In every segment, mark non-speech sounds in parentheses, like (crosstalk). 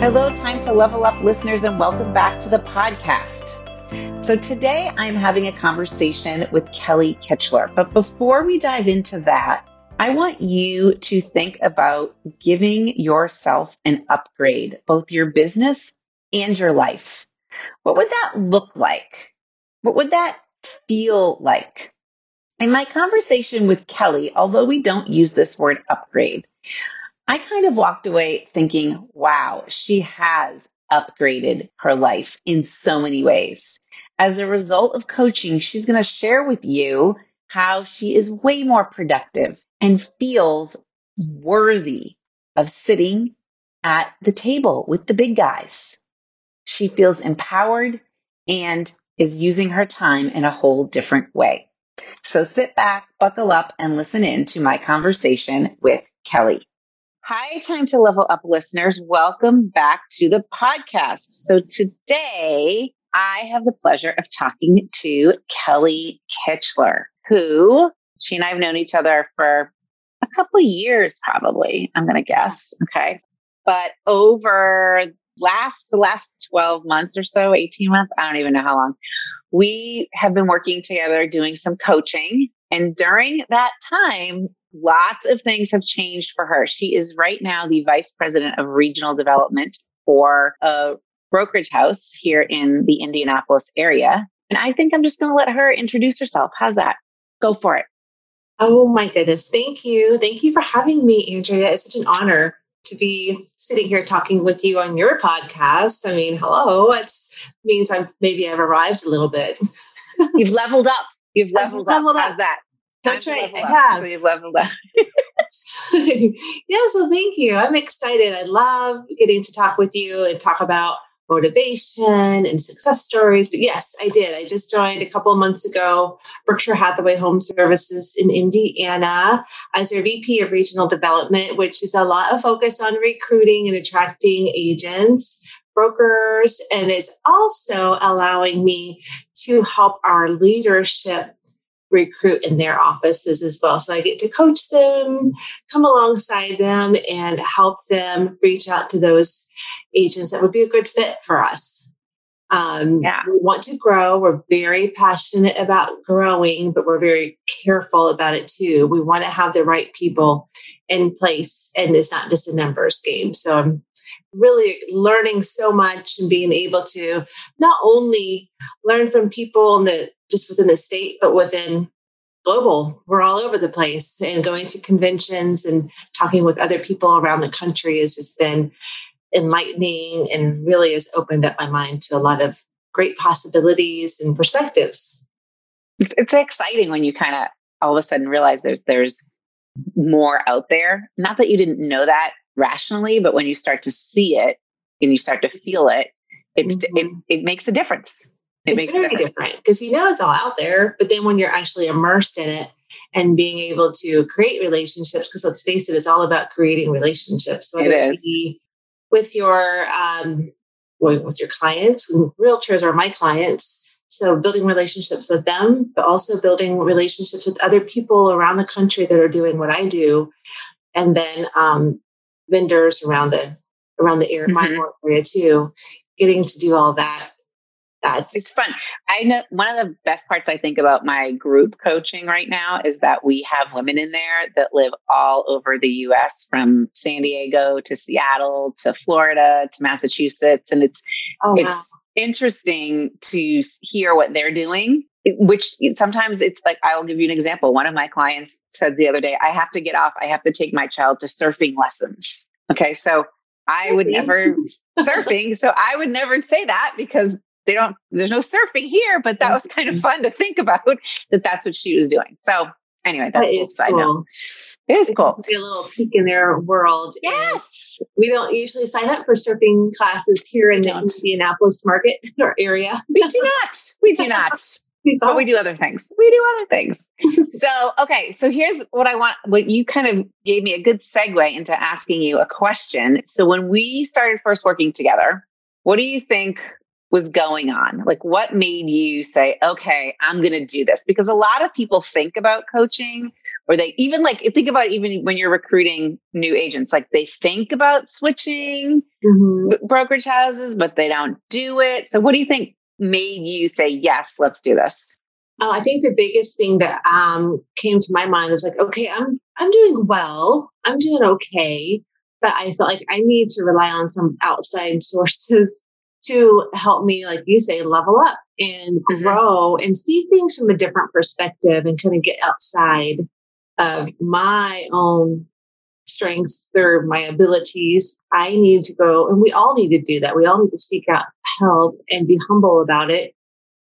Hello, Time to Level Up listeners, and welcome back to the podcast. So, today I'm having a conversation with Kelly Kitchler. But before we dive into that, I want you to think about giving yourself an upgrade, both your business and your life. What would that look like? What would that feel like? In my conversation with Kelly, although we don't use this word upgrade, I kind of walked away thinking, wow, she has upgraded her life in so many ways. As a result of coaching, she's going to share with you how she is way more productive and feels worthy of sitting at the table with the big guys. She feels empowered and is using her time in a whole different way. So sit back, buckle up, and listen in to my conversation with Kelly. Hi, Time to Level Up listeners. Welcome back to the podcast. So today I have the pleasure of talking to Kelly Kitchler, who she and I have known each other for a couple of years, probably, I'm going to guess. Okay. But over last, the last 12 months or so, 18 months, I don't even know how long, we have been working together doing some coaching. And during that time, lots of things have changed for her. She is right now the vice president of regional development for a brokerage house here in the Indianapolis area. And I think I'm just going to let her introduce herself. How's that? Go for it. Oh my goodness. Thank you. Thank you for having me, Andrea. It's such an honor to be sitting here talking with you on your podcast. I mean, hello. It means I've maybe I've arrived a little bit. (laughs) You've leveled up. You've leveled, leveled up. up. How's that? That's right. Yeah. So you've leveled up. (laughs) yeah, so thank you. I'm excited. I love getting to talk with you and talk about motivation and success stories. But yes, I did. I just joined a couple of months ago Berkshire Hathaway Home Services in Indiana as their VP of Regional Development, which is a lot of focus on recruiting and attracting agents. Brokers, and is also allowing me to help our leadership recruit in their offices as well. So I get to coach them, come alongside them, and help them reach out to those agents that would be a good fit for us. Um, yeah. We want to grow. We're very passionate about growing, but we're very careful about it too. We want to have the right people in place, and it's not just a numbers game. So I'm really learning so much and being able to not only learn from people in the just within the state, but within global. We're all over the place and going to conventions and talking with other people around the country has just been enlightening and really has opened up my mind to a lot of great possibilities and perspectives. It's, it's exciting when you kind of all of a sudden realize there's there's more out there. Not that you didn't know that rationally, but when you start to see it and you start to feel it, it's mm-hmm. it, it makes a difference. It it's very different because you know it's all out there, but then when you're actually immersed in it and being able to create relationships, because let's face it, it's all about creating relationships. Whether it is. with your um, with your clients. And realtors are my clients. So building relationships with them, but also building relationships with other people around the country that are doing what I do. And then um, vendors around the around the area, mm-hmm. my area too, getting to do all that that's it's fun. I know one of the best parts I think about my group coaching right now is that we have women in there that live all over the US from San Diego to Seattle to Florida to Massachusetts and it's oh, it's wow. interesting to hear what they're doing which sometimes it's like I'll give you an example. One of my clients said the other day, I have to get off. I have to take my child to surfing lessons. Okay, so I would never surfing. So I would never say that because they don't there's no surfing here but that was kind of fun to think about that that's what she was doing so anyway that's that a side cool. note it is cool a little peek in their world yes we don't usually sign up for surfing classes here in the indianapolis market (laughs) or area we do not we do not (laughs) but we do other things. We do other things. (laughs) so, okay. So here's what I want. What you kind of gave me a good segue into asking you a question. So when we started first working together, what do you think was going on? Like, what made you say, okay, I'm going to do this? Because a lot of people think about coaching, or they even like think about even when you're recruiting new agents, like they think about switching mm-hmm. brokerage houses, but they don't do it. So, what do you think made you say, yes, let's do this? Oh, I think the biggest thing that um, came to my mind was like, okay, I'm I'm doing well, I'm doing okay, but I felt like I need to rely on some outside (laughs) sources to help me, like you say, level up and mm-hmm. grow and see things from a different perspective and kind of get outside of my own strengths or my abilities. I need to go, and we all need to do that. We all need to seek out help and be humble about it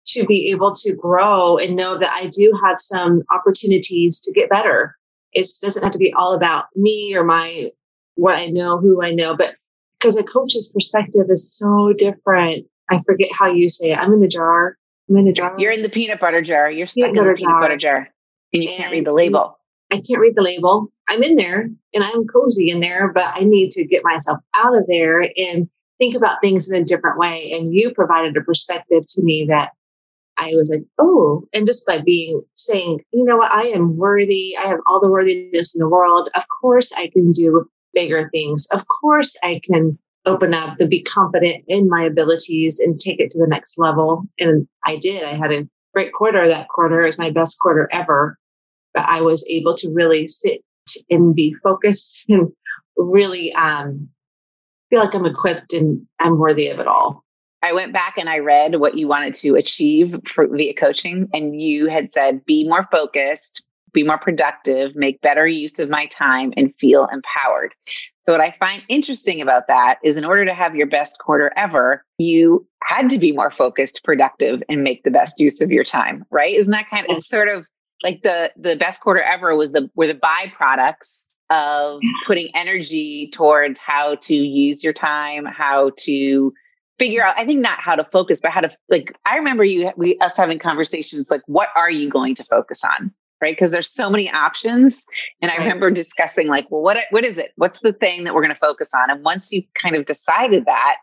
to be able to grow and know that I do have some opportunities to get better. It doesn't have to be all about me or my what I know, who I know, but because a coach's perspective is so different. I forget how you say it. I'm in the jar. I'm in the jar. You're in the peanut butter jar. You're stuck peanut in the peanut jar. butter jar. And you and can't read the label. I can't read the label. I'm in there and I'm cozy in there, but I need to get myself out of there and think about things in a different way. And you provided a perspective to me that I was like, oh, and just by being saying, you know what, I am worthy. I have all the worthiness in the world. Of course, I can do bigger things. Of course, I can open up and be confident in my abilities and take it to the next level. And I did. I had a great quarter. That quarter is my best quarter ever. But I was able to really sit and be focused (laughs) and really um, feel like I'm equipped and I'm worthy of it all. I went back and I read what you wanted to achieve for, via coaching, and you had said, be more focused, be more productive, make better use of my time, and feel empowered. So, what I find interesting about that is in order to have your best quarter ever, you had to be more focused, productive, and make the best use of your time, right? Isn't that kind of it's sort of like the the best quarter ever was the were the byproducts of putting energy towards how to use your time, how to figure out i think not how to focus but how to like i remember you we us having conversations like what are you going to focus on right? Because there's so many options. And I remember discussing like, well, what what is it? What's the thing that we're going to focus on? And once you kind of decided that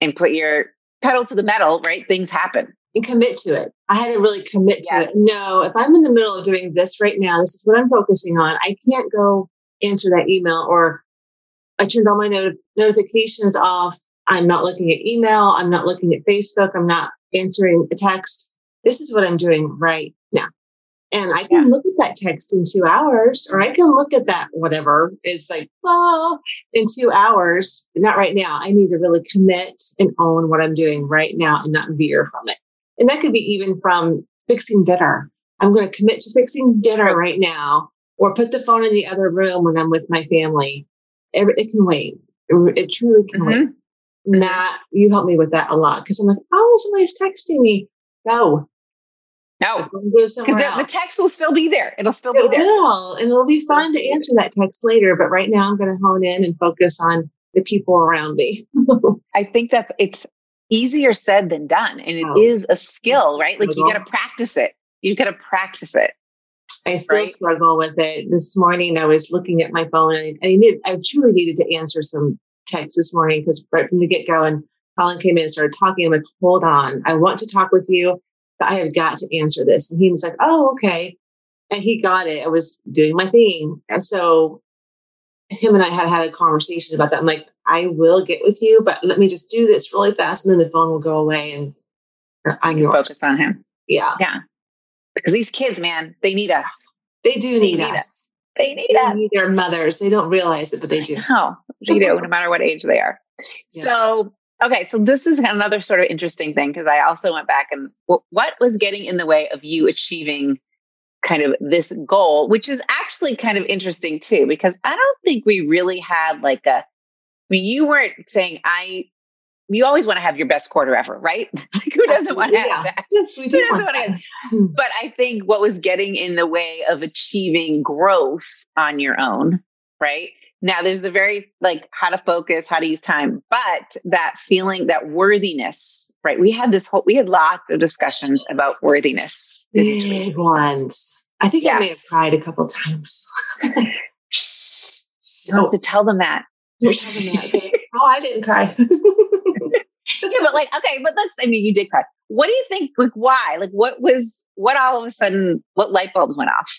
and put your pedal to the metal, right? Things happen. And commit to it. I had to really commit to it. No, if I'm in the middle of doing this right now, this is what I'm focusing on. I can't go answer that email or I turned all my not- notifications off. I'm not looking at email. I'm not looking at Facebook. I'm not answering a text. This is what I'm doing right now. And I can yeah. look at that text in two hours, or I can look at that whatever is like, well, in two hours, not right now. I need to really commit and own what I'm doing right now and not veer from it. And that could be even from fixing dinner. I'm going to commit to fixing dinner right now, or put the phone in the other room when I'm with my family. It, it can wait. It, it truly can mm-hmm. wait. Not you help me with that a lot because I'm like, oh, somebody's texting me. No, no, because the, the, text will still be there. It'll still it be there. Will, and it'll be fun to answer that text later. But right now, I'm going to hone in and focus on the people around me. (laughs) I think that's it's easier said than done, and it oh, is a skill, right? Like you got to practice it. You got to practice it. I still right? struggle with it. This morning, I was looking at my phone, and I, I, I truly needed to answer some texts this morning because right from the get go, and Colin came in and started talking. I'm like, hold on, I want to talk with you, I have got to answer this. And he was like, oh, okay. And he got it. I was doing my thing. And so him and I had had a conversation about that. I'm like, I will get with you, but let me just do this really fast. And then the phone will go away and I'm yours. Focus on him. Yeah. Yeah. Because these kids, man, they need us. They do need, they need us. us. They need they us. Need their mothers. They don't realize it, but they do. No, they do, no matter what age they are. Yeah. So, okay, so this is another sort of interesting thing because I also went back and what was getting in the way of you achieving kind of this goal, which is actually kind of interesting too, because I don't think we really had like a, I mean, you weren't saying, I, you always want to have your best quarter ever, right? (laughs) like who doesn't want to have that? Yes, we do. Who doesn't want to have, but I think what was getting in the way of achieving growth on your own, right? Now there's the very like how to focus, how to use time, but that feeling, that worthiness, right? We had this whole, we had lots of discussions about worthiness. Big ones. I think yes. I may have cried a couple times. (laughs) (laughs) you have to tell them that. Don't tell them that. oh, I didn't cry. (laughs) yeah, but like, okay, but let's, I mean, you did cry. What do you think? Like, why? Like, what was, what all of a sudden, what light bulbs went off?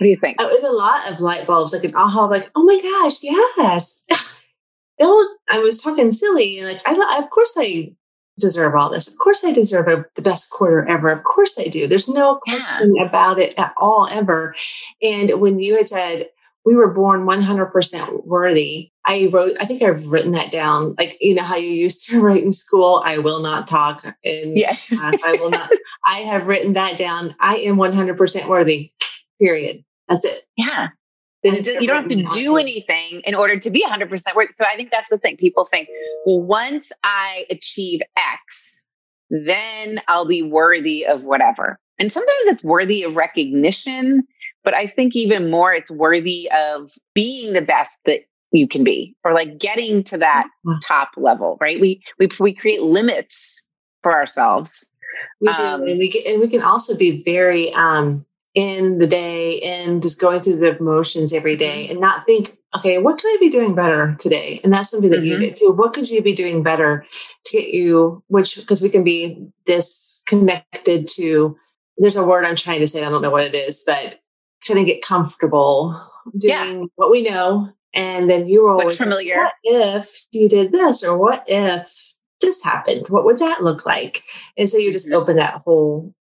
What do you think? It was a lot of light bulbs, like an aha, like, oh my gosh, yes. (laughs) was, I was talking silly. Like, I, of course I deserve all this. Of course I deserve a, the best quarter ever. Of course I do. There's no question yeah. about it at all, ever. And when you had said, we were born 100% worthy. I wrote, I think I've written that down. Like, you know how you used to (laughs) write in school, I will not talk. And yes. I will not, I have written that down. I am 100% worthy, period. That's it. Yeah. you don't have to do anything in order to be 100% worthy. So I think that's the thing. People think, well, once I achieve X, then I'll be worthy of whatever. And sometimes it's worthy of recognition, but I think even more it's worthy of being the best that you can be or like getting to that top level, right? We we we create limits for ourselves. We do, um, and we get, and we can also be very um in the day and just going through the motions every day mm-hmm. and not think, okay, what could I be doing better today? And that's something that mm-hmm. you get to. What could you be doing better to get you, which, because we can be disconnected to, there's a word I'm trying to say, I don't know what it is, but kind of get comfortable doing yeah. what we know. And then you were always What's familiar. Like, what if you did this? Or what if this happened? What would that look like? And so you just mm-hmm. open that whole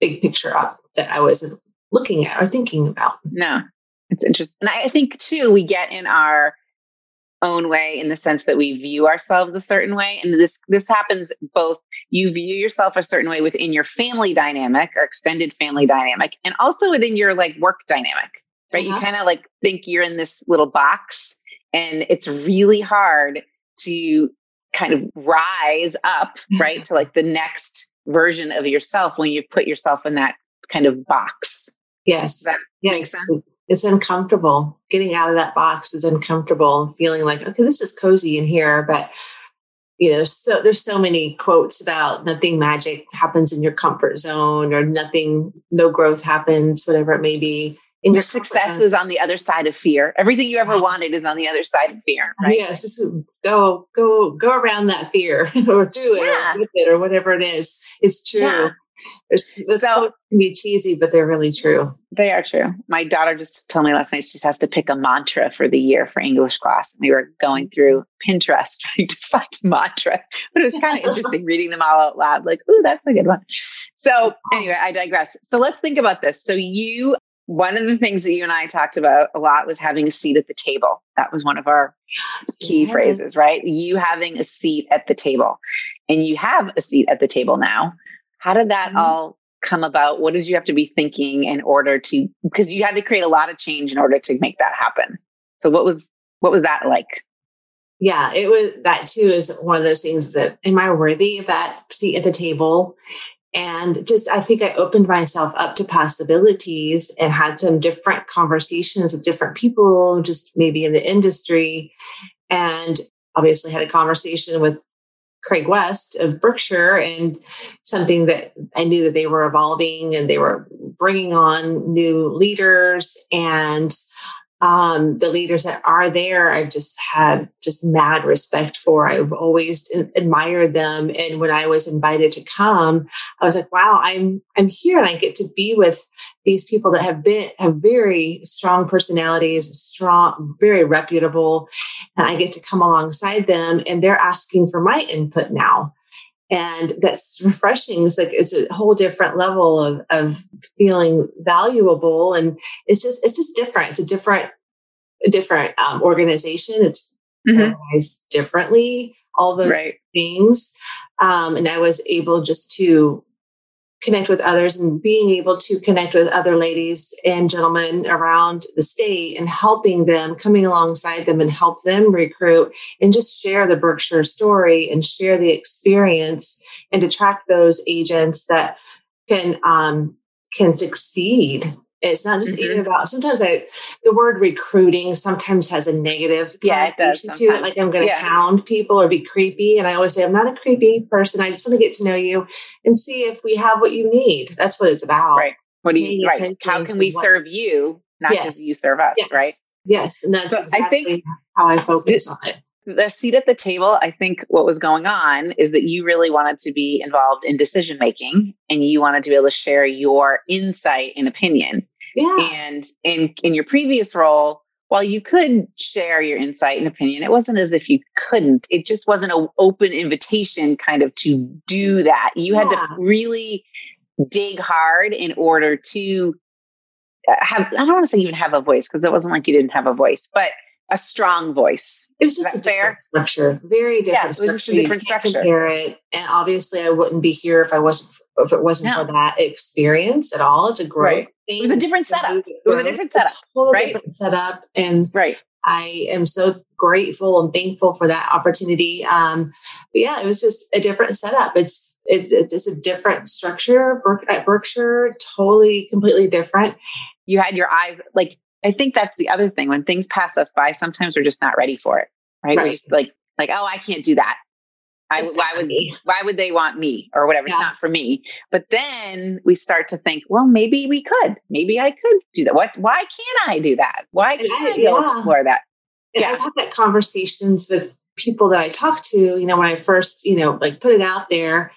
big picture up that I wasn't looking at or thinking about. No, it's interesting. And I think too, we get in our own way in the sense that we view ourselves a certain way. And this this happens both you view yourself a certain way within your family dynamic or extended family dynamic, and also within your like work dynamic. Right. Uh-huh. You kind of like think you're in this little box and it's really hard to kind of rise up, (laughs) right, to like the next version of yourself when you put yourself in that kind of box. Yes. Does that yes. makes sense? It's uncomfortable. Getting out of that box is uncomfortable. Feeling like, okay, this is cozy in here, but you know, so there's so many quotes about nothing magic happens in your comfort zone or nothing, no growth happens, whatever it may be. In your success is on the other side of fear. Everything you ever wanted is on the other side of fear, right? Yes, just go, go, go around that fear (laughs) or do it yeah. or with it or whatever it is. It's true. Yeah. Can be cheesy, but they're really true. They are true. My daughter just told me last night she just has to pick a mantra for the year for English class. And We were going through Pinterest (laughs) trying to find a mantra, but it was kind of (laughs) interesting reading them all out loud. Like, ooh, that's a good one. So anyway, I digress. So let's think about this. So you, one of the things that you and I talked about a lot was having a seat at the table. That was one of our key yes. phrases, right? You having a seat at the table, and you have a seat at the table now. How did that mm-hmm. all come about? What did you have to be thinking in order to because you had to create a lot of change in order to make that happen. So what was what was that like? Yeah, it was that too is one of those things that am I worthy of that seat at the table? And just I think I opened myself up to possibilities and had some different conversations with different people, just maybe in the industry. And obviously had a conversation with Craig West of Berkshire and something that I knew that they were evolving and they were bringing on new leaders. And um, the leaders that are there, I've just had just mad respect for. I've always admired them, and when I was invited to come, I was like, "Wow, I'm I'm here, and I get to be with these people that have been have very strong personalities, strong, very reputable, and I get to come alongside them, and they're asking for my input now." And that's refreshing. It's like it's a whole different level of, of feeling valuable. And it's just it's just different. It's a different a different um, organization. It's mm-hmm. organized differently all those right. things. Um, and i was able just to connect with others and being able to connect with other ladies and gentlemen around the state and helping them, coming alongside them and help them recruit and just share the Berkshire story and share the experience and attract those agents that can um, can succeed it's not just mm-hmm. even about sometimes I the word recruiting sometimes has a negative yeah, it does to it. Like I'm gonna yeah. hound people or be creepy. And I always say, I'm not a creepy person. I just want to get to know you and see if we have what you need. That's what it's about. Right. What do you right. How can we what, serve you, not yes. just you serve us, yes. right? Yes. And that's exactly I think how I focus on it the seat at the table, I think what was going on is that you really wanted to be involved in decision making and you wanted to be able to share your insight and opinion. Yeah. And in in your previous role, while you could share your insight and opinion, it wasn't as if you couldn't. It just wasn't an open invitation kind of to do that. You yeah. had to really dig hard in order to uh, have I don't want to say even have a voice because it wasn't like you didn't have a voice, but a strong voice. It was just a fair? different structure, very different. Yeah, it was just a different structure. Compare it, and obviously, I wouldn't be here if I wasn't if it wasn't no. for that experience at all. It's a growth right. thing. It was a different setup. It was a different setup. A total right? different setup, and right. I am so grateful and thankful for that opportunity. Um, but yeah, it was just a different setup. It's it's, it's just a different structure at Berkshire, totally, completely different. You had your eyes like I think that's the other thing. When things pass us by, sometimes we're just not ready for it. Right. right. We're just like, like, oh, I can't do that. I, why would why would they want me or whatever? Yeah. It's not for me. But then we start to think, well, maybe we could. Maybe I could do that. What? Why can't I do that? Why can't I, I yeah. explore that? And yeah. I've had that conversations with people that I talk to. You know, when I first, you know, like put it out there,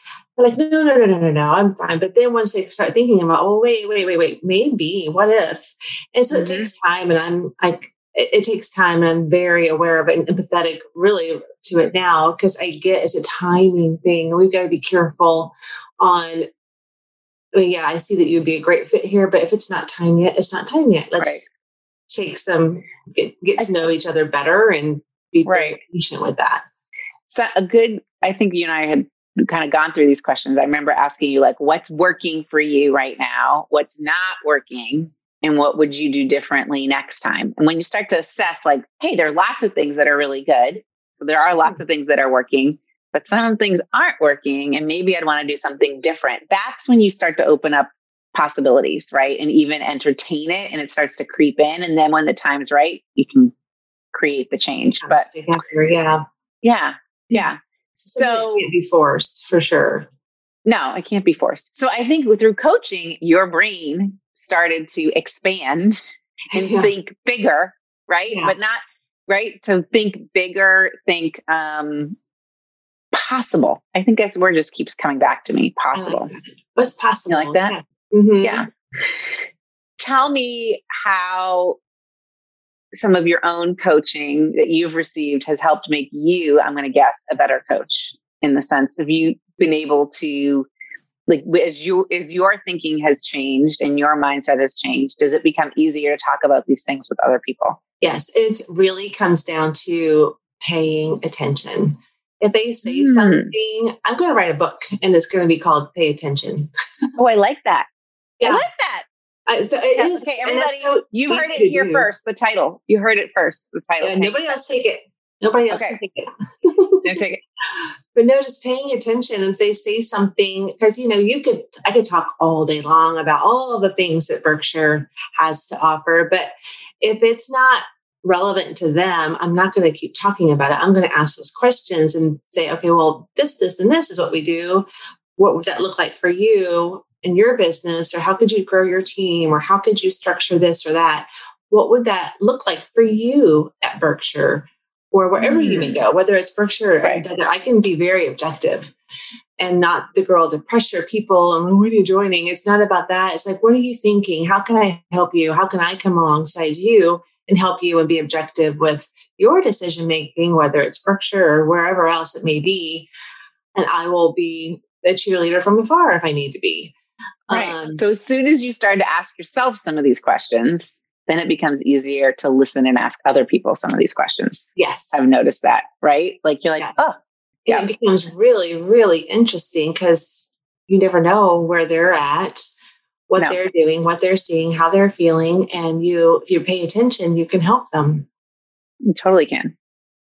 like, no, no, no, no, no, no, I'm fine. But then once they start thinking about, oh, wait, wait, wait, wait, maybe, what if? And so mm-hmm. it takes time. And I'm like, it, it, takes time. And I'm very aware of it and empathetic really to it now because I get it's a timing thing. We've got to be careful on. I mean, yeah, I see that you'd be a great fit here, but if it's not time yet, it's not time yet. Let's right. take some get get to know each other better and be right. patient with that. So a good, I think you and I had kind of gone through these questions, I remember asking you, like, what's working for you right now? What's not working? And what would you do differently next time? And when you start to assess, like, hey, there are lots of things that are really good. So there are lots of things that are working, but some things aren't working. And maybe I'd want to do something different. That's when you start to open up possibilities, right? And even entertain it and it starts to creep in. And then when the time's right, you can create the change. But yeah. Yeah. Yeah. So it can't be forced for sure. No, it can't be forced. So I think through coaching, your brain started to expand (laughs) and yeah. think bigger, right? Yeah. But not right to think bigger, think um possible. I think that's word just keeps coming back to me. Possible. Like What's possible? You like that? Yeah. Mm-hmm. yeah. Tell me how some of your own coaching that you've received has helped make you, I'm going to guess, a better coach in the sense of you been able to like as you as your thinking has changed and your mindset has changed does it become easier to talk about these things with other people? Yes it really comes down to paying attention. If they say mm. something i'm going to write a book and it's going to be called pay attention. (laughs) Oh i like that. Yeah. i like that uh, so it yes, is, Okay, everybody, so you heard it here do. first. The title. You heard it first. The title. Yeah, nobody else take it. Nobody else okay. take it. no, take it. (laughs) But no, just paying attention. If they say something, because you know, you could, I could talk all day long about all the things that Berkshire has to offer, but if it's not relevant to them, I'm not going to keep talking about it. I'm going to ask those questions and say, okay, well, this, this, and this is what we do. What would that look like for you? In your business or how could you grow your team or how could you structure this or that what would that look like for you at Berkshire or wherever mm. you may mm. go, whether it's Berkshire right. I can be very objective and not the girl to pressure people and when are you joining? It's not about that. It's like, what are you thinking? How can I help you? How can I come alongside you and help you and be objective with your decision making, whether it's Berkshire or wherever else it may be? And I will be a cheerleader from afar if I need to be. Right. Um, so as soon as you start to ask yourself some of these questions, then it becomes easier to listen and ask other people some of these questions. Yes. I've noticed that, right? Like you're like, yes. oh, yeah. it becomes really, really interesting because you never know where they're at, what no. they're doing, what they're seeing, how they're feeling. And you, if you pay attention, you can help them. You totally can.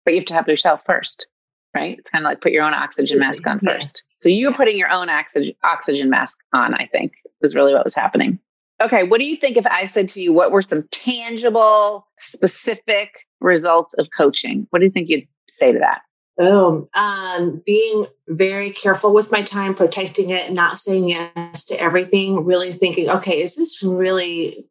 But you have to help yourself first, right? It's kind of like put your own oxygen mask on first. So you were putting your own oxygen, oxygen mask on, I think, was really what was happening. Okay, what do you think if I said to you, what were some tangible, specific results of coaching? What do you think you'd say to that? Oh, um, being very careful with my time, protecting it, not saying yes to everything, really thinking, okay, is this really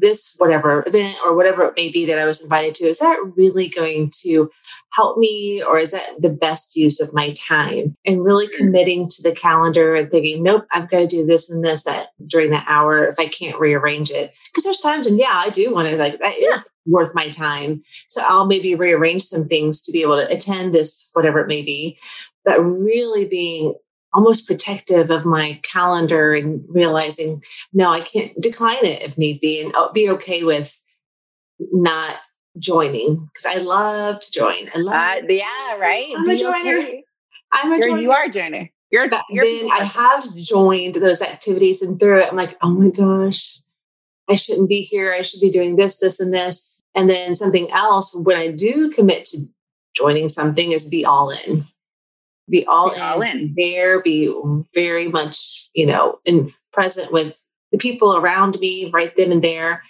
this whatever event or whatever it may be that I was invited to, is that really going to help me or is that the best use of my time? And really mm. committing to the calendar and thinking, nope, I've got to do this and this that during that hour if I can't rearrange it. Because there's times when, yeah, I do want to like that is worth my time. So I'll maybe rearrange some things to be able to attend this, whatever it may be. But really being almost protective of my calendar and realizing, no, I can't decline it if need be and I'll be okay with not joining because I love to join. I love uh, yeah, right. I'm a joiner. Okay. I'm a joiner. You are a joiner. You're, you're then I have joined those activities and through it, I'm like, oh my gosh, I shouldn't be here. I should be doing this, this, and this. And then something else, when I do commit to joining something, is be all in be all, be in, all in there, be very much, you know, in present with the people around me right then and there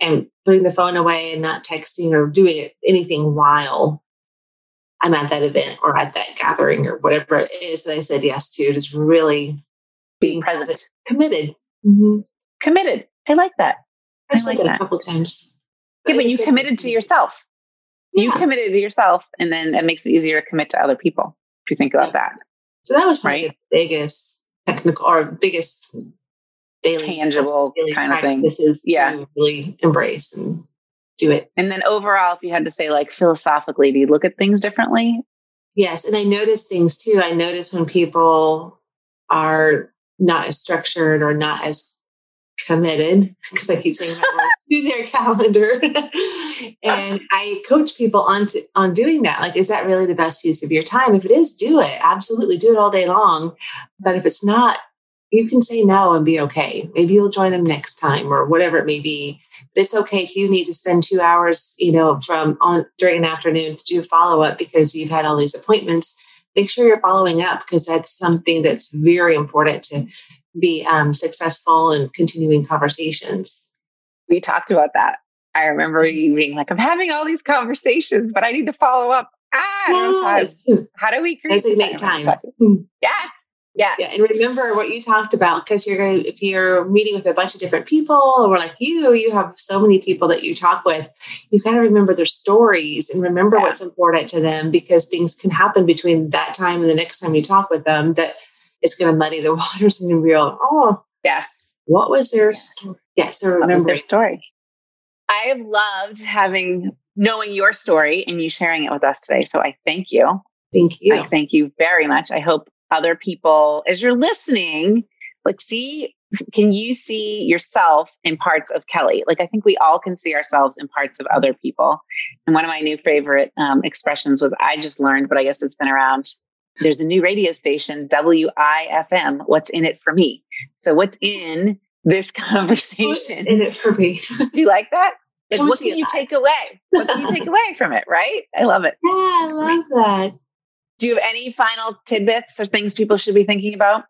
and putting the phone away and not texting or doing anything while I'm at that event or at that gathering or whatever it is that I said yes to, just really being present, committed. Mm-hmm. Committed. I like that. I, I like that a couple times. Yeah, but you committed to yourself. Yeah. You committed to yourself, and then it makes it easier to commit to other people If you think about that. So that was right. biggest technical or biggest daily tangible daily kind of thing. This is yeah, really embrace and do it. And then overall, if you had to say like philosophically, do you look at things differently? Yes, and I notice things too. I notice when people are not as structured or not as committed (laughs) because I keep saying that word (laughs) to their calendar. (laughs) and I coach people on to, on doing that. Like, is that really the best use of your time? If it is, do it. Absolutely, do it all day long. But if it's not, you can say no and be okay. Maybe you'll join them next time or whatever it may be. But it's okay if you need to spend two hours, you know, from on during an afternoon to do follow up because you've had all these appointments. Make sure you're following up because that's something that's very important to be um, successful and continuing conversations. We talked about that. I remember you being like, I'm having all these conversations, but I need to follow up. Ah, yes. How do we create time? time. Hmm. Yeah. Yeah. Yeah. And remember what you talked about because you're going to, if you're meeting with a bunch of different people or like you, you have so many people that you talk with, you've got to remember their stories and remember yeah. what's important to them because things can happen between that time and the next time you talk with them that it's going to muddy the (laughs) waters and be real. Oh, yes. What was their story? Yes, I remember their story. I have loved having knowing your story and you sharing it with us today. So I thank you. Thank you. I thank you very much. I hope other people, as you're listening, like see, can you see yourself in parts of Kelly? Like I think we all can see ourselves in parts of other people. And one of my new favorite um, expressions was I just learned, but I guess it's been around there's a new radio station, WIFM. What's in it for me? So, what's in this (laughs) conversation? What's in it for me? Do you like that? Like, what can you take away? What can you take away from it? Right? I love it. Yeah, I love that. Do you have any final tidbits or things people should be thinking about?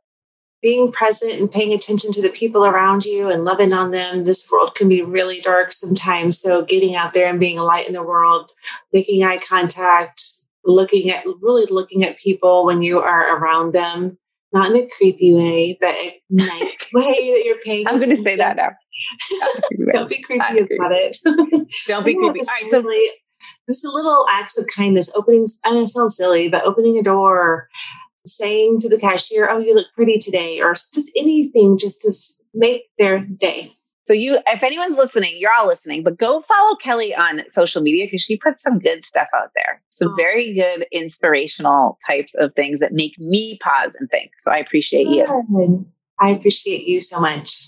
Being present and paying attention to the people around you and loving on them. This world can be really dark sometimes. So, getting out there and being a light in the world, making eye contact, looking at really looking at people when you are around them not in a creepy way, but a nice (laughs) way that you're paying. I'm going to say that now. (laughs) Don't be creepy about it. Don't be (laughs) creepy. All right, so just little acts of kindness, opening. I know it sounds silly, but opening a door, saying to the cashier, "Oh, you look pretty today," or just anything, just to make their day. So you, if anyone's listening, you're all listening, but go follow Kelly on social media because she puts some good stuff out there. Some oh. very good inspirational types of things that make me pause and think. So I appreciate good. you. I appreciate you so much.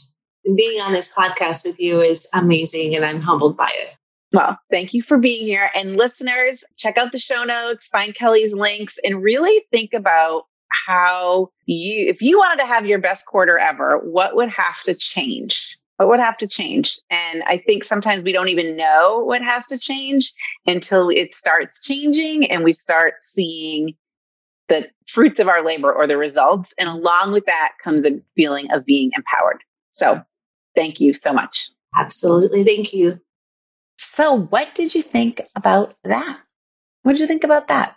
And being on this podcast with you is amazing and I'm humbled by it. Well, thank you for being here. And listeners, check out the show notes, find Kelly's links, and really think about how you, if you wanted to have your best quarter ever, what would have to change? What would have to change? And I think sometimes we don't even know what has to change until it starts changing and we start seeing the fruits of our labor or the results. And along with that comes a feeling of being empowered. So thank you so much. Absolutely. Thank you. So, what did you think about that? What did you think about that?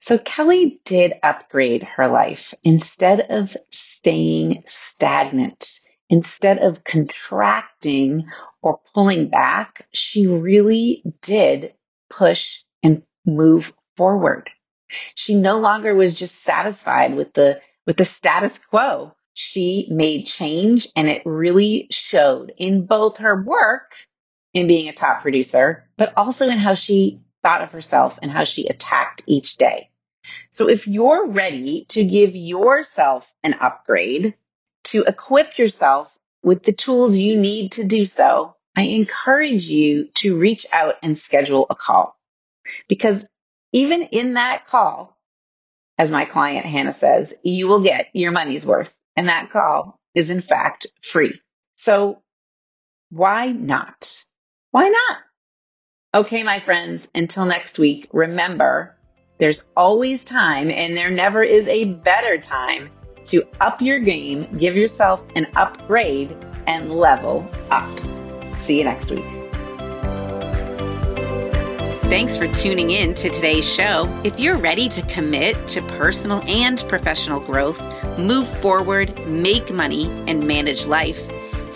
So, Kelly did upgrade her life instead of staying stagnant instead of contracting or pulling back, she really did push and move forward. She no longer was just satisfied with the with the status quo. She made change and it really showed in both her work in being a top producer, but also in how she thought of herself and how she attacked each day. So if you're ready to give yourself an upgrade, to equip yourself with the tools you need to do so, I encourage you to reach out and schedule a call. Because even in that call, as my client Hannah says, you will get your money's worth. And that call is in fact free. So why not? Why not? Okay, my friends, until next week, remember there's always time and there never is a better time to up your game, give yourself an upgrade, and level up. See you next week. Thanks for tuning in to today's show. If you're ready to commit to personal and professional growth, move forward, make money, and manage life,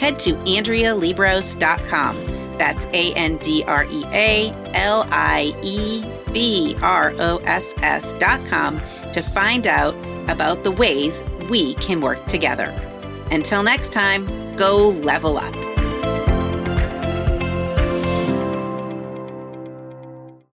head to AndreaLiebross.com. That's A N D R E A L I E B R O S S.com to find out about the ways we can work together. Until next time, go level up.